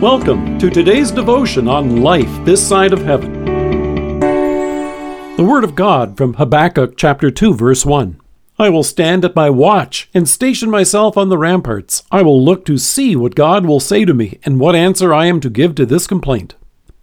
Welcome to today's devotion on life this side of heaven. The Word of God from Habakkuk chapter 2, verse 1. I will stand at my watch and station myself on the ramparts. I will look to see what God will say to me and what answer I am to give to this complaint.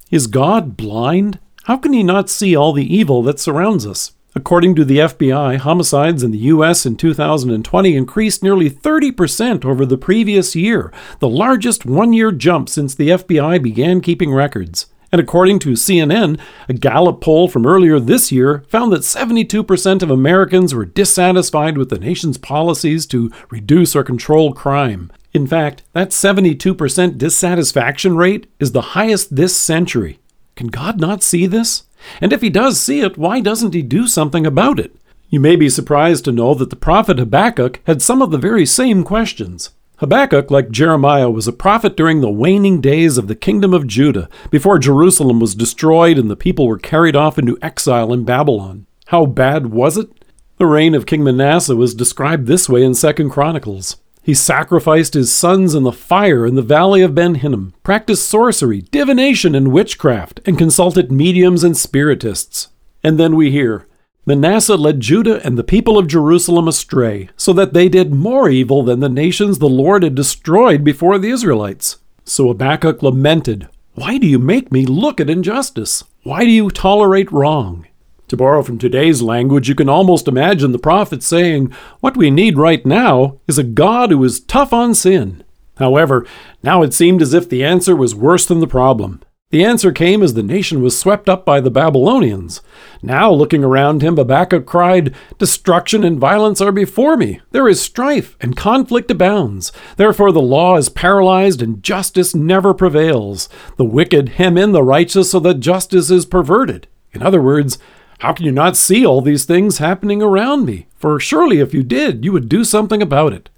Is God blind? How can he not see all the evil that surrounds us? According to the FBI, homicides in the U.S. in 2020 increased nearly 30% over the previous year, the largest one year jump since the FBI began keeping records. And according to CNN, a Gallup poll from earlier this year found that 72% of Americans were dissatisfied with the nation's policies to reduce or control crime. In fact, that 72% dissatisfaction rate is the highest this century. Can God not see this? And if he does see it, why doesn't he do something about it? You may be surprised to know that the prophet Habakkuk had some of the very same questions. Habakkuk, like Jeremiah, was a prophet during the waning days of the kingdom of Judah, before Jerusalem was destroyed and the people were carried off into exile in Babylon. How bad was it? The reign of King Manasseh was described this way in Second Chronicles. He sacrificed his sons in the fire in the valley of Ben Hinnom, practiced sorcery, divination, and witchcraft, and consulted mediums and spiritists. And then we hear Manasseh led Judah and the people of Jerusalem astray, so that they did more evil than the nations the Lord had destroyed before the Israelites. So Habakkuk lamented, Why do you make me look at injustice? Why do you tolerate wrong? To borrow from today's language, you can almost imagine the prophet saying, What we need right now is a God who is tough on sin. However, now it seemed as if the answer was worse than the problem. The answer came as the nation was swept up by the Babylonians. Now, looking around him, Habakkuk cried, Destruction and violence are before me. There is strife, and conflict abounds. Therefore the law is paralyzed, and justice never prevails. The wicked hem in the righteous so that justice is perverted. In other words, how can you not see all these things happening around me? For surely if you did, you would do something about it.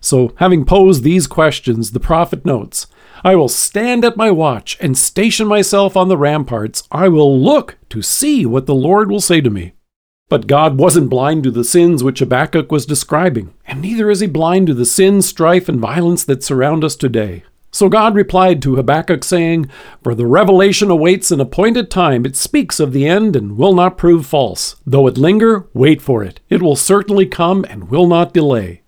So, having posed these questions, the prophet notes I will stand at my watch and station myself on the ramparts. I will look to see what the Lord will say to me. But God wasn't blind to the sins which Habakkuk was describing, and neither is he blind to the sin, strife, and violence that surround us today. So God replied to Habakkuk, saying, For the revelation awaits an appointed time. It speaks of the end and will not prove false. Though it linger, wait for it. It will certainly come and will not delay.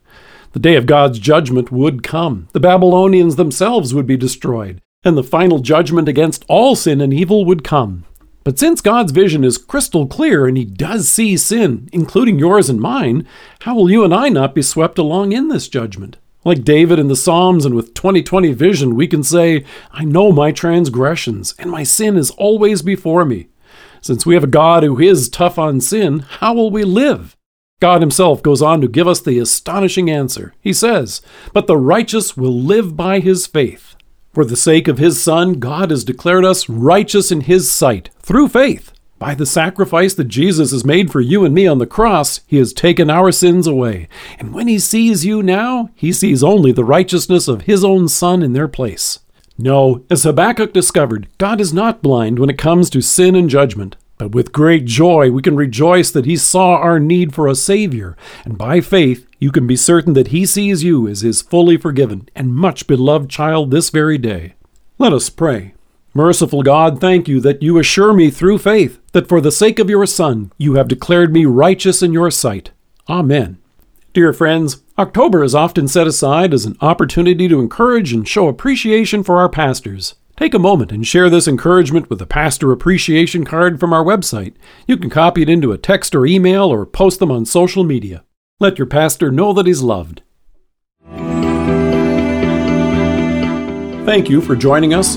The day of God's judgment would come. The Babylonians themselves would be destroyed, and the final judgment against all sin and evil would come. But since God's vision is crystal clear and He does see sin, including yours and mine, how will you and I not be swept along in this judgment? Like David in the Psalms and with 2020 vision, we can say, I know my transgressions, and my sin is always before me. Since we have a God who is tough on sin, how will we live? God Himself goes on to give us the astonishing answer. He says, But the righteous will live by his faith. For the sake of His Son, God has declared us righteous in His sight, through faith. By the sacrifice that Jesus has made for you and me on the cross, he has taken our sins away. And when he sees you now, he sees only the righteousness of his own Son in their place. No, as Habakkuk discovered, God is not blind when it comes to sin and judgment. But with great joy, we can rejoice that He saw our need for a Savior, and by faith, you can be certain that He sees you as His fully forgiven and much beloved child this very day. Let us pray. Merciful God, thank you that you assure me through faith that for the sake of your Son, you have declared me righteous in your sight. Amen. Dear friends, October is often set aside as an opportunity to encourage and show appreciation for our pastors. Take a moment and share this encouragement with a pastor appreciation card from our website. You can copy it into a text or email or post them on social media. Let your pastor know that he's loved. Thank you for joining us